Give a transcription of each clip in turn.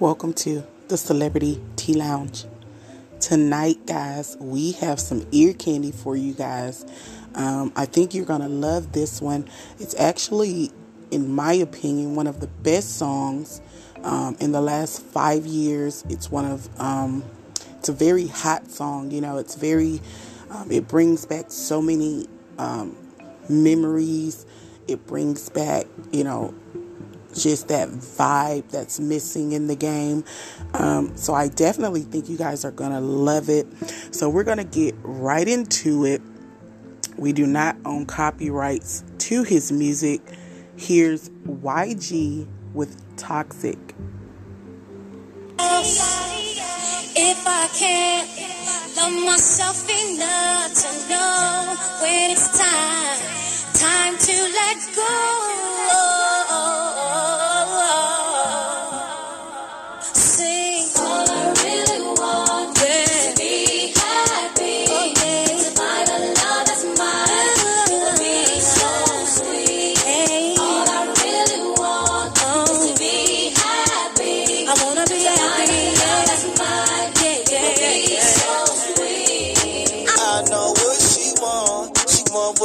Welcome to the Celebrity Tea Lounge. Tonight, guys, we have some ear candy for you guys. Um, I think you're going to love this one. It's actually, in my opinion, one of the best songs um, in the last five years. It's one of, um, it's a very hot song. You know, it's very, um, it brings back so many um, memories. It brings back, you know, just that vibe that's missing in the game. Um, so I definitely think you guys are going to love it. So we're going to get right into it. We do not own copyrights to his music. Here's YG with Toxic. If I can't love myself enough to know when it's time, time to let go.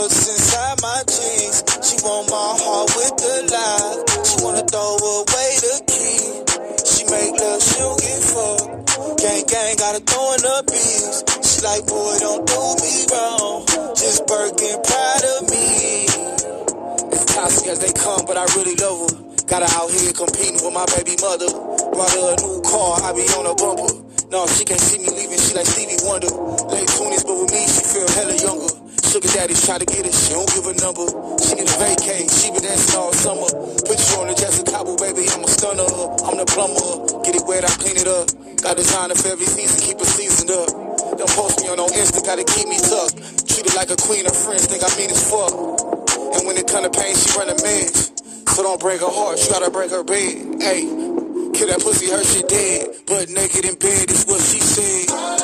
What's inside my jeans. She want my heart with the lie. She wanna throw away the key. She make love, she don't get fucked. Gang gang gotta throw in the beats. She like, boy, don't do me wrong. Just Birkin proud of me. As toxic as they come, but I really love her. Got her out here competing with my baby mother. Brought her a new car, I be on a bumper. No, she can't see me leaving, she like Stevie Wonder. Late 20s, but with me, she feel hella younger. Sugar daddies try to get her, she don't give a number. She need a vacay, she been dancing all summer. Put you on the Jessica Cabo, baby, I'm a stunner. I'm the plumber, get it wet, I clean it up. Got designer for every season, keep it seasoned up. Don't post me on no Insta, gotta keep me tucked. Treat it like a queen, her friends think I mean as fuck. And when it come to pain, she run a mess. So don't break her heart, she gotta break her bed. Hey, kill that pussy, her she dead. But naked in bed is what she said.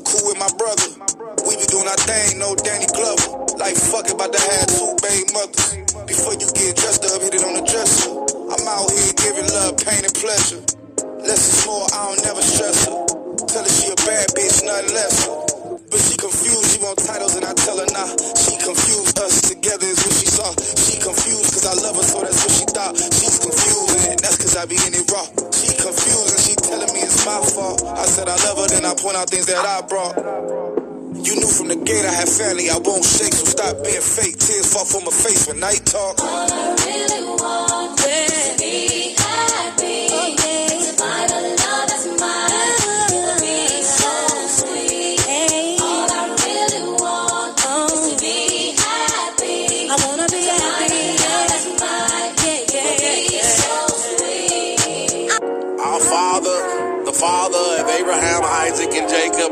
My cool with my brother. We be doing our thing, no Danny Glover. Like fuck it, about to have two baby mothers. Before you get dressed up, hit it on the dresser. I'm out here giving love, pain, and pleasure. Less is more, I don't never stress her. Tell her she a bad bitch, nothing less. But she confused, she want titles, and I tell her nah. She confused, us together is what she saw. She confused, cause I love her, so that's what she thought. She's confused, and that's cause I be in it raw. She confused, and she telling me it's my fault. I said I love her, point out things that I brought. You knew from the gate I had family, I won't shake, so stop being fake. Tears fall from my face when I talk. All I really want is to be happy. A love that's mine. It'll be so sweet. All I really want is to be happy. I wanna be a love that's mine. It'll be so sweet. Our Father of Abraham, Isaac, and Jacob,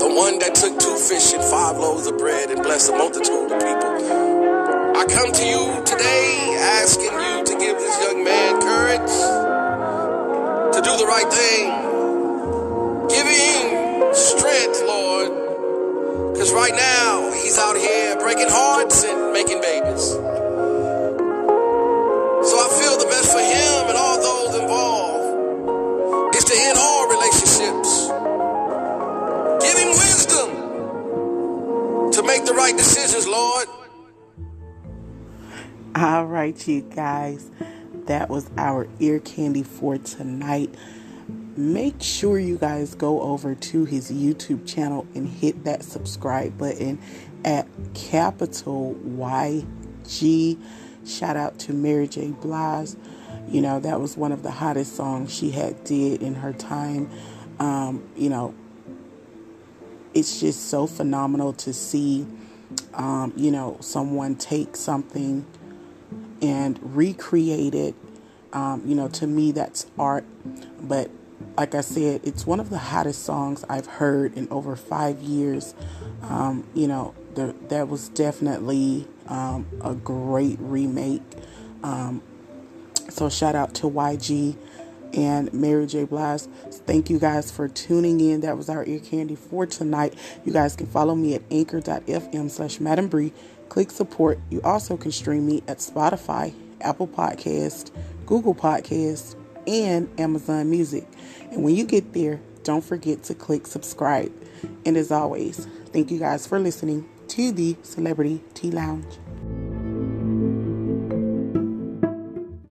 the one that took two fish and five loaves of bread and blessed a multitude of people. I come to you today asking you to give this young man courage to do the right thing. Give him strength, Lord. Because right now, he's out here breaking hearts and making babies. Decisions, Lord. All right, you guys. That was our ear candy for tonight. Make sure you guys go over to his YouTube channel and hit that subscribe button at capital YG. Shout out to Mary J. Blige. You know, that was one of the hottest songs she had did in her time. Um, you know, it's just so phenomenal to see, um, you know, someone take something and recreate it. Um, you know, to me, that's art. But like I said, it's one of the hottest songs I've heard in over five years. Um, you know, the, that was definitely um, a great remake. Um, so shout out to YG and Mary J. Blige. Thank you guys for tuning in. That was our ear candy for tonight. You guys can follow me at anchor.fm slash Madam Bree. Click support. You also can stream me at Spotify, Apple Podcast, Google Podcast, and Amazon Music. And when you get there, don't forget to click subscribe. And as always, thank you guys for listening to the Celebrity Tea Lounge.